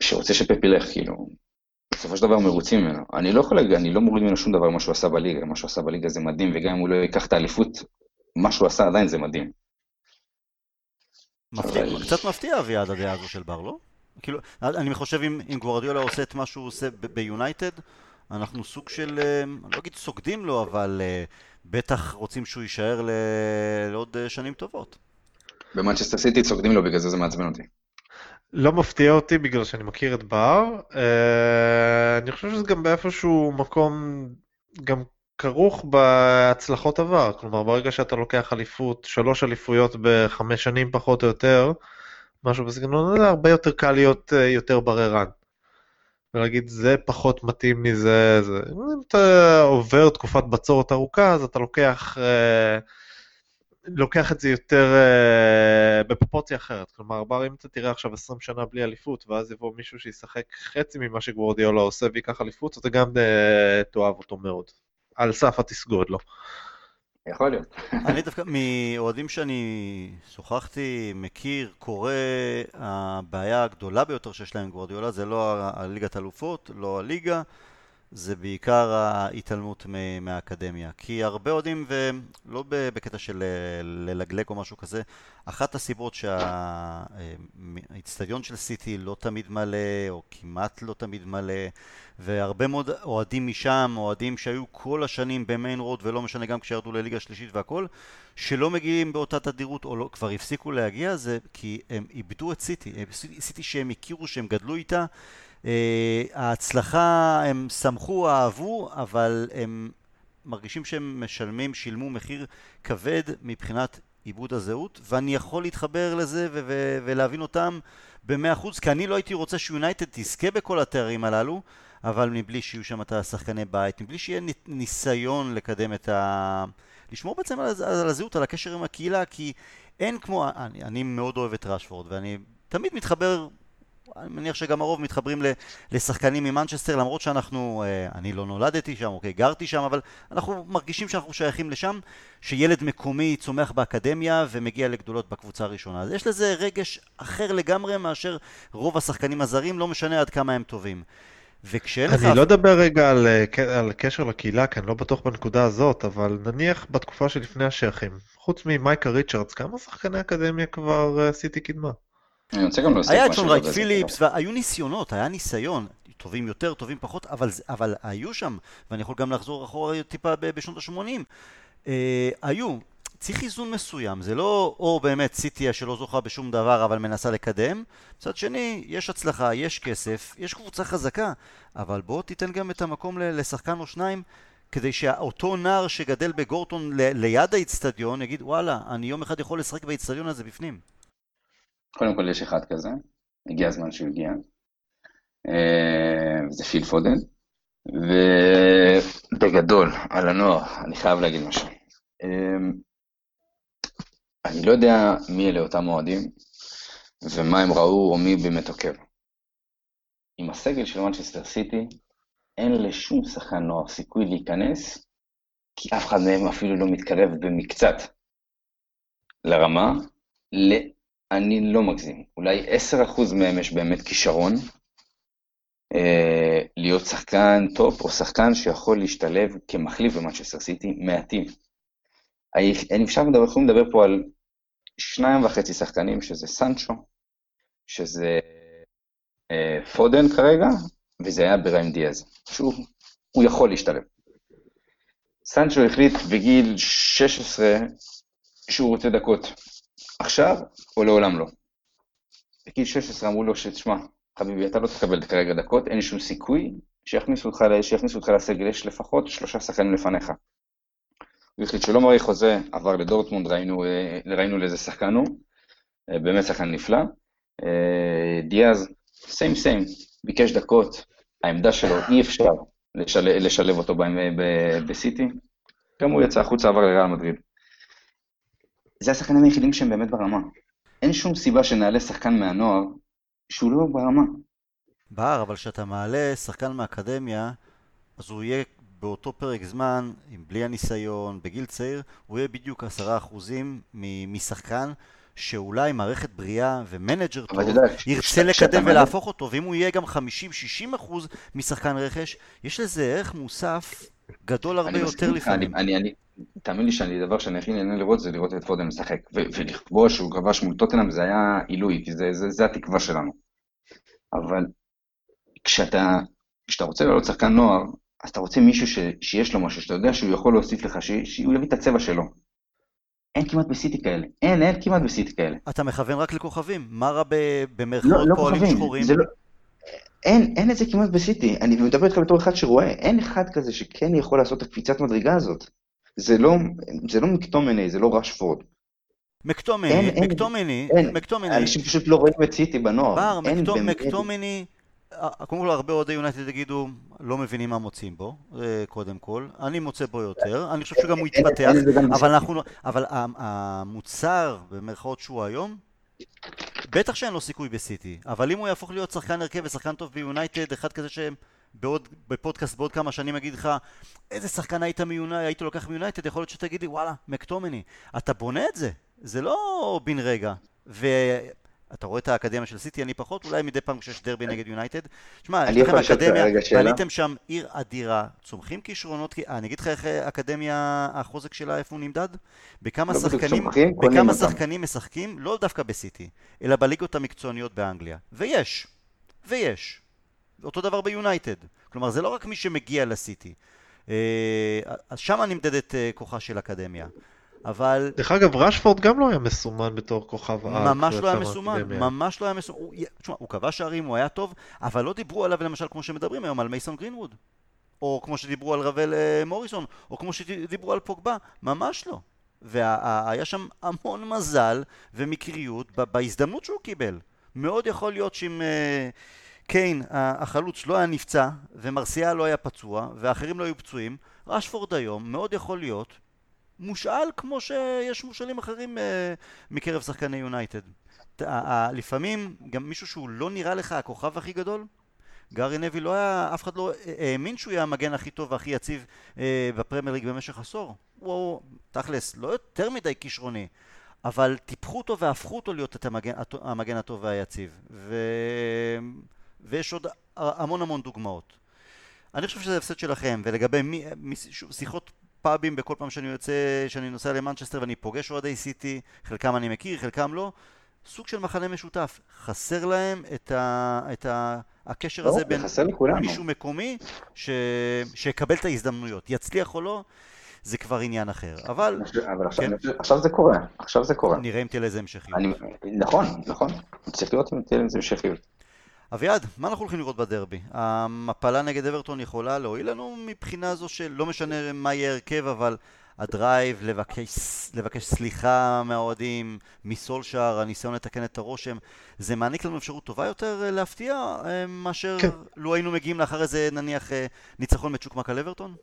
[SPEAKER 3] שרוצה שפפ ילך, כאילו. בסופו של דבר מרוצים ממנו. אני לא יכול להגיד, אני לא מוריד ממנו שום דבר מה שהוא עשה בליגה, מה שהוא עשה בליגה זה מדהים, וגם אם הוא לא ייקח את האליפות, מה שהוא עשה עדיין זה מדהים.
[SPEAKER 1] מפתיע,
[SPEAKER 3] אבל-
[SPEAKER 1] קצת מפתיע אביעד הדעה הזו של בר, לא? כאילו, אני חושב אם, אם גוורדיולה עושה את מה שהוא עושה ב- ביונייטד, אנחנו סוג של, אה, אני לא אגיד סוגדים לו, אבל אה, בטח רוצים שהוא יישאר ל... לעוד אה, שנים טובות.
[SPEAKER 3] במנצ'סטר סיטי צוקדים לו, בגלל זה זה מעצבן אותי.
[SPEAKER 2] לא מפתיע אותי בגלל שאני מכיר את בר. אני חושב שזה גם באיפשהו מקום גם כרוך בהצלחות עבר. כלומר, ברגע שאתה לוקח אליפות, שלוש אליפויות בחמש שנים פחות או יותר, משהו בסגנון הזה, הרבה יותר קל להיות יותר בררן. ולהגיד זה פחות מתאים מזה, זה... אם אתה עובר תקופת בצורת ארוכה, אז אתה לוקח... אה, לוקח את זה יותר uh, בפרופורציה אחרת. כלומר, בר, אם אתה תראה עכשיו 20 שנה בלי אליפות, ואז יבוא מישהו שישחק חצי ממה שגוורדיאלה עושה ויקח אליפות, אתה גם uh, תאהב אותו מאוד. על סף התסגוד לו.
[SPEAKER 3] יכול להיות.
[SPEAKER 1] אני דווקא, מאוהדים שאני שוחחתי, מכיר, קורא, הבעיה הגדולה ביותר שיש להם עם גוורדיולה זה לא הליגת אלופות, לא הליגה, זה בעיקר ההתעלמות מהאקדמיה. כי הרבה אוהדים, ולא בקטע של אה, ללגלג או משהו כזה, אחת הסיבות שהאיצטדיון של סיטי לא תמיד מלא, או כמעט לא תמיד מלא, והרבה מאוד אוהדים משם, אוהדים שהיו כל השנים במיין רוד ולא משנה גם כשירדו לליגה שלישית והכל, שלא מגיעים באותה תדירות או לא, כבר הפסיקו להגיע, זה כי הם איבדו את סיטי, סיטי שהם הכירו, שהם גדלו איתה, אה, ההצלחה, הם שמחו, אהבו, אבל הם מרגישים שהם משלמים, שילמו מחיר כבד מבחינת עיבוד הזהות, ואני יכול להתחבר לזה ו- ו- ולהבין אותם במאה אחוז, כי אני לא הייתי רוצה שיונייטד תזכה בכל התארים הללו, אבל מבלי שיהיו שם את השחקני בית, מבלי שיהיה ני- ניסיון לקדם את ה... לשמור בעצם על, הז- על הזהות, על הקשר עם הקהילה, כי אין כמו... אני, אני מאוד אוהב את ראשפורד, ואני תמיד מתחבר, אני מניח שגם הרוב מתחברים לשחקנים ממנצ'סטר, למרות שאנחנו, אה, אני לא נולדתי שם, אוקיי, גרתי שם, אבל אנחנו מרגישים שאנחנו שייכים לשם, שילד מקומי צומח באקדמיה ומגיע לגדולות בקבוצה הראשונה. אז יש לזה רגש אחר לגמרי מאשר רוב השחקנים הזרים, לא משנה עד כמה הם טובים. וכשאין לך...
[SPEAKER 2] אני לא אדבר רגע על, אה, על קשר לקהילה, כי אני לא בטוח בנקודה הזאת, אבל נניח בתקופה שלפני השייחים, חוץ ממייקה ריצ'רדס, כמה שחקני אקדמיה כבר אה, סיטי קידמה?
[SPEAKER 3] אני רוצה גם להוסיף
[SPEAKER 1] היה שון רייט. פיליפס, והיו ניסיונות, היה ניסיון, טובים יותר, טובים פחות, אבל, אבל היו שם, ואני יכול גם לחזור אחורה טיפה בשנות ה-80, אה, היו, צריך איזון מסוים, זה לא או באמת סיטי שלא זוכה בשום דבר אבל מנסה לקדם, מצד שני, יש הצלחה, יש כסף, יש קבוצה חזקה, אבל בוא תיתן גם את המקום לשחקן או שניים כדי שאותו נער שגדל בגורטון ליד האיצטדיון יגיד וואלה, אני יום אחד יכול לשחק באיצטדיון הזה בפנים.
[SPEAKER 3] קודם כל יש אחד כזה, הגיע הזמן שהוא הגיע, אה, זה פיל פודן, ובגדול, על הנוער, אני חייב להגיד משהו. אה, אני לא יודע מי אלה אותם אוהדים, ומה הם ראו, או מי באמת עוקב. עם הסגל של מנצ'סטר סיטי, אין לשום שחקן נוער סיכוי להיכנס, כי אף אחד מהם אפילו לא מתקרב במקצת לרמה. אני לא מגזים, אולי 10% מהם יש באמת כישרון אה, להיות שחקן top או שחקן שיכול להשתלב כמחליף במנצ'סטר סיטי, מעטים. אין אפשר לדבר, יכולים לדבר פה על שניים וחצי שחקנים, שזה סנצ'ו, שזה אה, פודן כרגע, וזה היה בריים דיאז, שהוא הוא יכול להשתלב. סנצ'ו החליט בגיל 16 שהוא רוצה דקות. עכשיו או לעולם לא. בגיל 16 אמרו לו שתשמע, חביבי, אתה לא תקבל כרגע דקות, אין שום סיכוי שיכניסו אותך, שיכניסו אותך לסגל, יש לפחות שלושה שחקנים לפניך. הוא החליט שלא מראה חוזה, עבר לדורטמונד, ראינו, אה, ראינו לאיזה שחקן הוא, אה, באמת שחקן נפלא. אה, דיאז, סיים סיים, ביקש דקות, העמדה שלו, אי אפשר לשלב, לשלב אותו ב- ב- בסיטי. גם הוא יצא החוצה, עבר לריאל מדריד. זה השחקנים היחידים שהם באמת ברמה. אין שום סיבה שנעלה שחקן מהנוער שהוא לא ברמה.
[SPEAKER 1] בר, אבל כשאתה מעלה שחקן מהאקדמיה, אז הוא יהיה באותו פרק זמן, עם בלי הניסיון, בגיל צעיר, הוא יהיה בדיוק עשרה אחוזים משחקן שאולי מערכת בריאה ומנג'ר טוב
[SPEAKER 3] יודע,
[SPEAKER 1] ירצה לקדם ולהפוך אותו, ואם הוא יהיה גם 50-60 אחוז משחקן רכש, יש לזה ערך מוסף גדול הרבה יותר
[SPEAKER 3] איתך, אני,
[SPEAKER 1] לפעמים.
[SPEAKER 3] אני, אני, תאמין לי שאני, דבר שאני הכי נהנה לראות זה לראות את פודן משחק, ולכבוש שהוא כבש מול טוטנאם זה היה עילוי, כי זה, זה, זה התקווה שלנו. אבל כשאתה, כשאתה רוצה לעלות שחקן נוער, אז אתה רוצה מישהו ש, שיש לו משהו, שאתה יודע שהוא יכול להוסיף לך, ש, שהוא יביא את הצבע שלו. אין כמעט בסיטי כאלה, אין, אין כמעט בסיטי כאלה.
[SPEAKER 1] אתה מכוון רק לכוכבים, מה רע ב-
[SPEAKER 3] לא,
[SPEAKER 1] במרכאות
[SPEAKER 3] לא
[SPEAKER 1] פועלים
[SPEAKER 3] כוכבים,
[SPEAKER 1] שחורים?
[SPEAKER 3] זה לא... אין, אין את זה כמעט בסיטי, אני מדבר איתך בתור אחד שרואה, אין אחד כזה שכן יכול לעשות את הקפיצת מדרגה הזאת. זה לא, זה לא מקטומני, זה לא רשפורד.
[SPEAKER 1] מקטומני,
[SPEAKER 3] אין, אין,
[SPEAKER 1] מקטומני,
[SPEAKER 3] אין.
[SPEAKER 1] מקטומני,
[SPEAKER 3] אנשים פשוט לא רואים את סיטי בנוער.
[SPEAKER 1] בר,
[SPEAKER 3] אין
[SPEAKER 1] מקטומ-
[SPEAKER 3] באמת-
[SPEAKER 1] מקטומני, אה, קודם כל הרבה אוהדי יונייטד יגידו, לא מבינים מה מוצאים בו, אה, קודם כל, אני מוצא בו יותר, אני חושב שגם הוא
[SPEAKER 3] אין-
[SPEAKER 1] יתפתח,
[SPEAKER 3] אין גם
[SPEAKER 1] אבל. אנחנו, לא- אבל המוצר, במרכאות שהוא היום, בטח שאין לו סיכוי בסיטי, אבל אם הוא יהפוך להיות שחקן הרכב ושחקן טוב ביונייטד, אחד כזה שבעוד, בפודקאסט בעוד כמה שנים יגיד לך, איזה שחקן היית מיונייטד, היית לוקח מיונייטד, יכול להיות שתגיד לי, וואלה, מקטומני, אתה בונה את זה, זה לא בן רגע, ואתה רואה את האקדמיה של סיטי, אני פחות, אולי מדי פעם כשיש דרבי נגד יונייטד, שמע, יש לכם אקדמיה? בניתם שם עיר אדירה, צומחים כישרונות, כי- אני אגיד לך איך האקדמיה, החוזק שלה, איפה הוא נמדד? בכמה
[SPEAKER 3] לא
[SPEAKER 1] שחקנים,
[SPEAKER 3] צומחים,
[SPEAKER 1] בכמה. שחקנים משחקים, לא דווקא בסיטי, אלא בליגות המקצועניות באנגליה. ויש, ויש. אותו דבר ביונייטד. כלומר, זה לא רק מי שמגיע לסיטי. אה, אז שם נמדדת אה, כוחה של אקדמיה. אבל
[SPEAKER 2] דרך אגב, רשפורד גם לא היה מסומן בתור כוכב על.
[SPEAKER 1] ממש
[SPEAKER 2] כשהוא
[SPEAKER 1] לא היה מסומן,
[SPEAKER 2] מהאקדמיה.
[SPEAKER 1] ממש לא היה מסומן. הוא- תשמע, הוא כבש שערים, הוא היה טוב, אבל לא דיברו עליו למשל כמו שמדברים היום על מייסון גרינווד. או כמו שדיברו על רבל אה, מוריסון, או כמו שדיברו על פוגבה, ממש לא. והיה שם המון מזל ומקריות בהזדמנות שהוא קיבל. מאוד יכול להיות שאם אה, קיין, החלוץ, לא היה נפצע, ומרסיאל לא היה פצוע, ואחרים לא היו פצועים, רשפורד היום מאוד יכול להיות מושאל כמו שיש מושאלים אחרים אה, מקרב שחקני יונייטד. ת- ה- ה- לפעמים גם מישהו שהוא לא נראה לך הכוכב הכי גדול, גארי נבי לא היה, אף אחד לא האמין שהוא יהיה המגן הכי טוב והכי יציב אה, בפרמייר ליג במשך עשור. הוא תכלס לא יותר מדי כישרוני, אבל טיפחו אותו והפכו אותו להיות המגן, המגן הטוב והיציב. ו... ויש עוד המון המון דוגמאות. אני חושב שזה הפסד שלכם, ולגבי מי, מי, שיחות פאבים בכל פעם שאני יוצא, שאני נוסע למנצ'סטר ואני פוגש אוהדי סיטי, חלקם אני מכיר, חלקם לא, סוג של מחנה משותף. חסר להם את, ה, את ה, הקשר
[SPEAKER 3] לא,
[SPEAKER 1] הזה
[SPEAKER 3] זה
[SPEAKER 1] בין. מישהו מקומי ש, שיקבל את ההזדמנויות. יצליח או לא, זה כבר עניין אחר. אבל
[SPEAKER 3] אבל עכשיו,
[SPEAKER 1] כן.
[SPEAKER 3] עכשיו זה קורה, עכשיו זה קורה.
[SPEAKER 1] נראה אם תהיה לזה המשכיות.
[SPEAKER 3] אני, נכון, נכון. צריך לראות אם תהיה לזה המשכיות.
[SPEAKER 1] אביעד, מה אנחנו הולכים לראות בדרבי? המפלה נגד אברטון יכולה להועיל לנו מבחינה זו שלא משנה מה יהיה הרכב, אבל הדרייב, לבקש, לבקש סליחה מהאוהדים, מסולשאר, הניסיון לתקן את הרושם, זה מעניק לנו אפשרות טובה יותר אה, להפתיע אה, מאשר
[SPEAKER 2] כן.
[SPEAKER 1] לו היינו מגיעים לאחר איזה נניח אה, ניצחון מצ'וקמק על אברטון?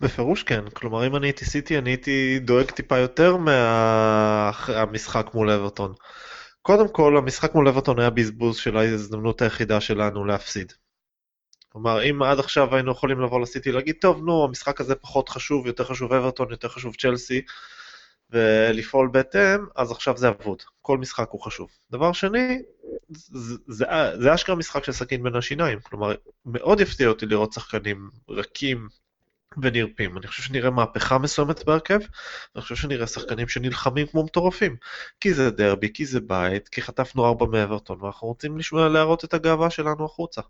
[SPEAKER 2] בפירוש כן, כלומר אם אני הייתי סיטי אני הייתי דואג טיפה יותר מהמשחק מול אברטון. קודם כל המשחק מול אברטון היה בזבוז של ההזדמנות היחידה שלנו להפסיד. כלומר אם עד עכשיו היינו יכולים לבוא לסיטי להגיד טוב נו המשחק הזה פחות חשוב, יותר חשוב אברטון, יותר חשוב צ'לסי ולפעול בהתאם, אז עכשיו זה אבוד. כל משחק הוא חשוב. דבר שני, זה, זה, זה אשכרה משחק של סכין בין השיניים. כלומר, מאוד יפתיע אותי לראות שחקנים רכים ונרפים. אני חושב שנראה מהפכה מסוימת בהרכב, ואני חושב שנראה שחקנים שנלחמים כמו מטורפים. כי זה דרבי, כי זה בית, כי חטפנו ארבע מאברטון, ואנחנו רוצים לשמוע, להראות את הגאווה שלנו החוצה.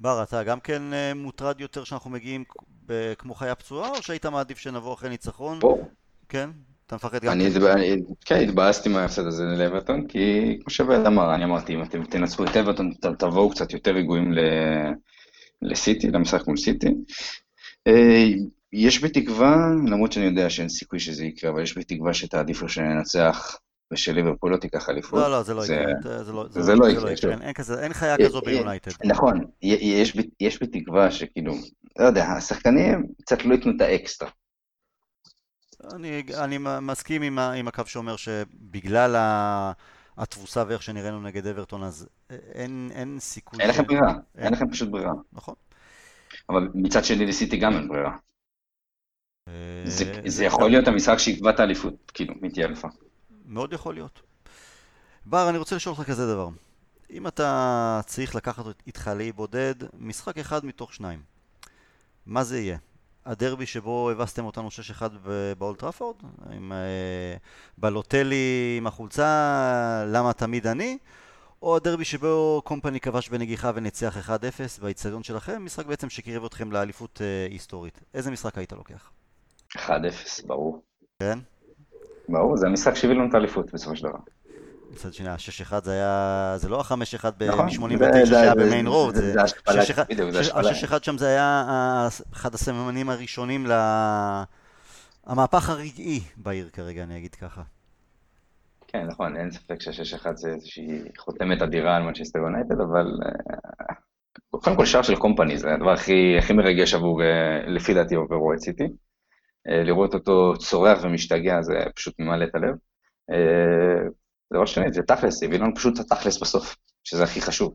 [SPEAKER 1] בר, אתה גם כן אה, מוטרד יותר שאנחנו מגיעים ב- כמו חיה פצועה, או שהיית מעדיף שנבוא אחרי ניצחון?
[SPEAKER 3] בואו.
[SPEAKER 1] כן? אתה מפחד גם
[SPEAKER 3] אני,
[SPEAKER 1] כן?
[SPEAKER 3] אני- כן, התבאסתי מההפסד הזה לאברטון, כי כמו שבאד אמר, אני אמרתי, אם אתם תנצחו את אברטון, תבואו קצת יותר רגועים ל- לסיטי, למשחק מול סיטי. אה, יש בי תקווה, למרות שאני יודע שאין סיכוי שזה יקרה, אבל יש בי תקווה שתעדיפו שננצח ושליברפול לא תיקח אליפות.
[SPEAKER 1] לא, לא, זה לא
[SPEAKER 3] זה-
[SPEAKER 1] יקרה. זה לא-
[SPEAKER 3] זה לא יקרה, שוב.
[SPEAKER 1] אין- חיה
[SPEAKER 3] אה,
[SPEAKER 1] כזו
[SPEAKER 3] אה,
[SPEAKER 1] ביונייטד.
[SPEAKER 3] נכון, יש בי, תקווה שכאילו, לא יודע, השחקנים קצת לא ייתנו את האקסטרה.
[SPEAKER 1] אני, אני מסכים עם, עם הקו שאומר שבגלל ה, התבוסה ואיך שנראינו נגד אברטון, אז אין, אין סיכוי
[SPEAKER 3] אין לכם ברירה,
[SPEAKER 1] אין.
[SPEAKER 3] אין לכם פשוט ברירה.
[SPEAKER 1] נכון.
[SPEAKER 3] אבל מצד שני לסיטי גם אין ברירה.
[SPEAKER 1] אה,
[SPEAKER 3] זה, זה יכול להיות המשחק שיקבע את האליפות, כאילו, מי תהיה אלופה.
[SPEAKER 1] מאוד יכול להיות. בר, אני רוצה לשאול אותך כזה דבר. אם אתה צריך לקחת איתך לאי בודד משחק אחד מתוך שניים, מה זה יהיה? הדרבי שבו הבסתם אותנו 6-1 באולטראפורד? עם אה, בלוטלי עם החולצה, למה תמיד אני? או הדרבי שבו קומפני כבש בנגיחה וניצח 1-0 באיצטדיון שלכם, משחק בעצם שקירב אתכם לאליפות אה, היסטורית. איזה משחק היית לוקח?
[SPEAKER 3] 1-0, ברור.
[SPEAKER 1] כן?
[SPEAKER 3] ברור, זה המשחק שהביא לנו את האליפות בסופו של דבר.
[SPEAKER 1] מצד שני, ה-6-1 זה היה, זה לא ה-5-1
[SPEAKER 3] נכון,
[SPEAKER 1] ב-89
[SPEAKER 3] זה-
[SPEAKER 1] שהיה במיין רוד,
[SPEAKER 3] זה-
[SPEAKER 1] זה
[SPEAKER 3] זה השפלה,
[SPEAKER 1] 6-1
[SPEAKER 3] בדיוק, זה השפלה.
[SPEAKER 1] ה-6-1 שם זה היה אחד הסממנים הראשונים ל... המהפך הרגעי בעיר כרגע, אני אגיד ככה.
[SPEAKER 3] כן, נכון, אין ספק שה-6-1 זה איזושהי חותמת אדירה על מנצ'סטר יונייטד, אבל אה, קודם כל שער של קומפני זה הדבר הכי, הכי מרגש עבור, אה, לפי דעתי, עבור את סיטי. לראות אותו צורח ומשתגע זה פשוט ממלא את הלב. אה, דבר שני, זה תכלס, הביא לנו פשוט את התכלס בסוף, שזה הכי חשוב.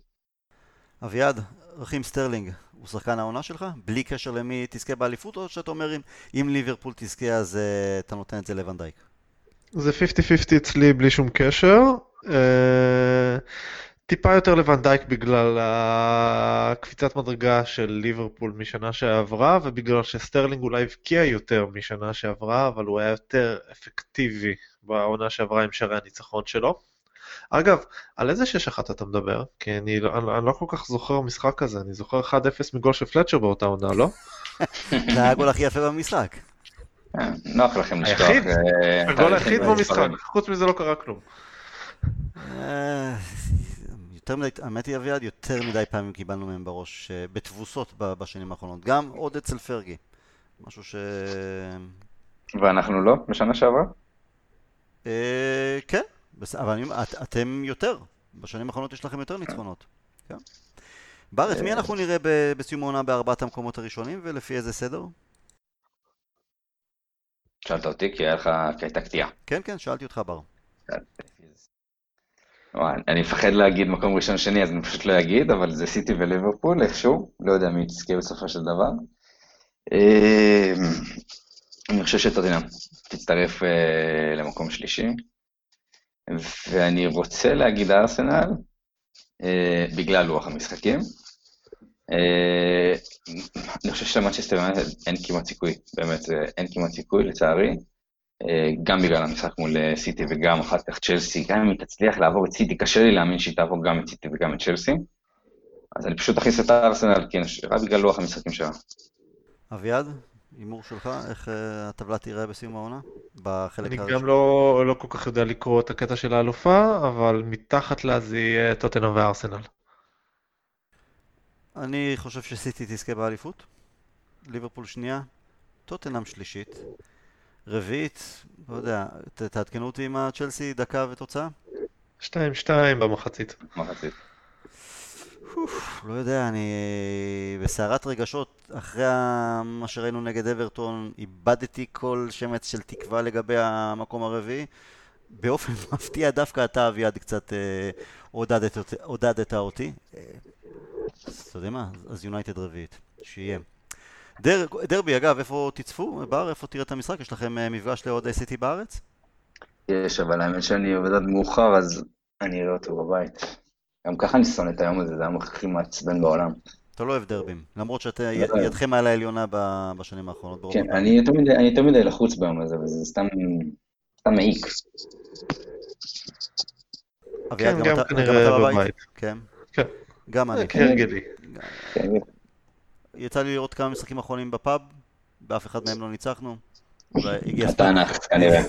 [SPEAKER 1] אביעד, ראחים סטרלינג, הוא שחקן העונה שלך? בלי קשר למי תזכה באליפות, או שאתה אומר אם, ליברפול תזכה אז אתה נותן את זה לוונדייק?
[SPEAKER 2] זה 50-50 אצלי בלי שום קשר. אה, טיפה יותר לוונדייק בגלל הקפיצת מדרגה של ליברפול משנה שעברה, ובגלל שסטרלינג אולי הבקיע יותר משנה שעברה, אבל הוא היה יותר אפקטיבי בעונה שעברה עם שערי הניצחון שלו. אגב, על איזה 6-1 אתה מדבר? כי אני, לא- אני, אני לא כל כך זוכר משחק כזה, אני זוכר 1-0 מגול של פלצ'ר באותה עונה, לא?
[SPEAKER 1] זה היה הגול הכי יפה במשחק.
[SPEAKER 3] אה, נוח לכם לשכוח.
[SPEAKER 2] היחיד?
[SPEAKER 3] אה,
[SPEAKER 2] הגול
[SPEAKER 3] תאריכים
[SPEAKER 2] היחיד במשחק. חוץ מזה לא קרה כלום.
[SPEAKER 1] אה, יותר מדי, האמת היא אביעד, יותר מדי פעמים קיבלנו מהם בראש, אה, בתבוסות בשנים האחרונות. גם עוד אצל פרגי. משהו ש...
[SPEAKER 3] ואנחנו לא, בשנה שעברה?
[SPEAKER 1] אה, כן. אבל אתם יותר. בשנים האחרונות יש לכם יותר ניצחונות. כן. בר, את מי אנחנו נראה בסיום העונה בארבעת המקומות הראשונים, ולפי איזה סדר?
[SPEAKER 3] שאלת אותי, כי היה לך, כי הייתה קטיעה.
[SPEAKER 1] כן, כן, שאלתי אותך בר.
[SPEAKER 3] אני מפחד להגיד מקום ראשון שני, אז אני פשוט לא אגיד, אבל זה סיטי וליברפול איכשהו, לא יודע מי תזכה בסופו של דבר. אה, אני חושב שטוטנאם תצטרף אה, למקום שלישי, ואני רוצה להגיד ארסנל, אה, בגלל לוח המשחקים. אה, אני חושב שלמנצ'סטר אין כמעט סיכוי, באמת, זה- אין כמעט סיכוי לצערי. אה, גם בגלל המשחק מול אה, סיטי וגם אחר כך צ'לסי, גם אם היא תצליח לעבור את סיטי, קשה לי להאמין שהיא תעבור גם את סיטי וגם את צ'לסי. אז אני פשוט אכניס את הארסנל, כי אני חושב- רק בגלל לוח המשחקים שלה.
[SPEAKER 1] אביעד, הימור שלך, איך אה, הטבלה תיראה בסיום העונה? בחלק
[SPEAKER 2] אני. גם לא, לא כל כך יודע לקרוא את הקטע של האלופה, אבל מתחת לה זה יהיה טוטנאם וארסנל.
[SPEAKER 1] אני חושב שסיטי תזכה באליפות, ליברפול שנייה, טוטנאם שלישית, רביעית, לא יודע, ת- תעדכנו אותי עם הצ'לסי דקה ותוצאה?
[SPEAKER 2] 2-2 במחצית.
[SPEAKER 3] מחצית.
[SPEAKER 1] אוף, לא יודע, אני בסערת רגשות, אחרי מה שראינו נגד אברטון, איבדתי כל שמץ של תקווה לגבי המקום הרביעי. באופן מפתיע דווקא אתה אביעד קצת אה, עודדת, עודדת אותי. אה, אז אתה יודע מה? אז יונייטד רביעית, שיהיה. דר, דרבי, אגב, איפה תצפו? בר, איפה תראה את המשחק? יש לכם אה, מפגש לאוהדי סיטי בארץ?
[SPEAKER 3] יש, אבל האמת שאני עובד עד מאוחר, אז אני אראה אותו בבית. גם ככה אני שונא את היום הזה, זה היום הכי מעצבן בעולם.
[SPEAKER 1] אתה לא אוהב דרבים, למרות שאתה
[SPEAKER 3] לא אוהב.
[SPEAKER 1] ידכם על העליונה ב- בשנים האחרונות.
[SPEAKER 3] כן, אני יותר מדי- לחוץ ביום הזה, וזה סתם מעיק.
[SPEAKER 1] אביעד,
[SPEAKER 2] כן,
[SPEAKER 1] גם אתה- בבית?
[SPEAKER 2] בבית.
[SPEAKER 1] כן.
[SPEAKER 2] כן.
[SPEAKER 1] גם אני.
[SPEAKER 2] זה כהרגלי.
[SPEAKER 3] כן,
[SPEAKER 1] יצא לי לראות כמה משחקים אחרונים בפאב, באף אחד מהם לא ניצחנו.
[SPEAKER 3] נח, כנראה.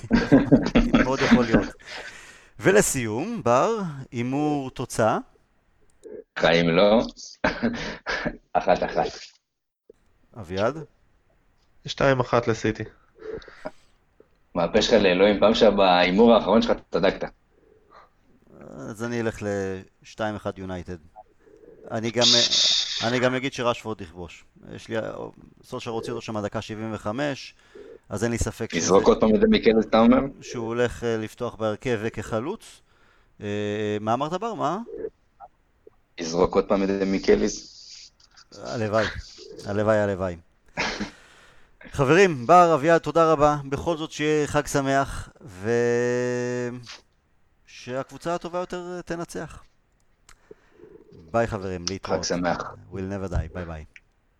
[SPEAKER 1] מאוד יכול להיות. ולסיום, בר, הימור תוצאה.
[SPEAKER 3] חיים לא. אחת אחת.
[SPEAKER 1] אביעד?
[SPEAKER 2] 2-1 לסיטי.
[SPEAKER 3] מהפה שלך לאלוהים, פעם שבהימור האחרון שלך צדקת.
[SPEAKER 1] אז אני אלך ל-2-1 יונייטד. אני גם, אני גם אגיד שרשפורד יכבוש. יש לי, סושר הוציא אותו שם דקה 75, אז אין לי ספק
[SPEAKER 3] לזרוק עוד פעם את זה מקלס, אתה אומר?
[SPEAKER 1] שהוא הולך אה, לפתוח בהרכב וכחלוץ. אה, מה אמרת בר? מה?
[SPEAKER 3] לזרוק עוד פעם את זה מקליס?
[SPEAKER 1] הלוואי, הלוואי, הלוואי. חברים, בר, אביעד, תודה רבה. בכל זאת שיהיה חג שמח, ו... שהקבוצה הטובה יותר תנצח. ביי חברים, להתראות.
[SPEAKER 3] חג שמח.
[SPEAKER 1] We'll never die, ביי ביי.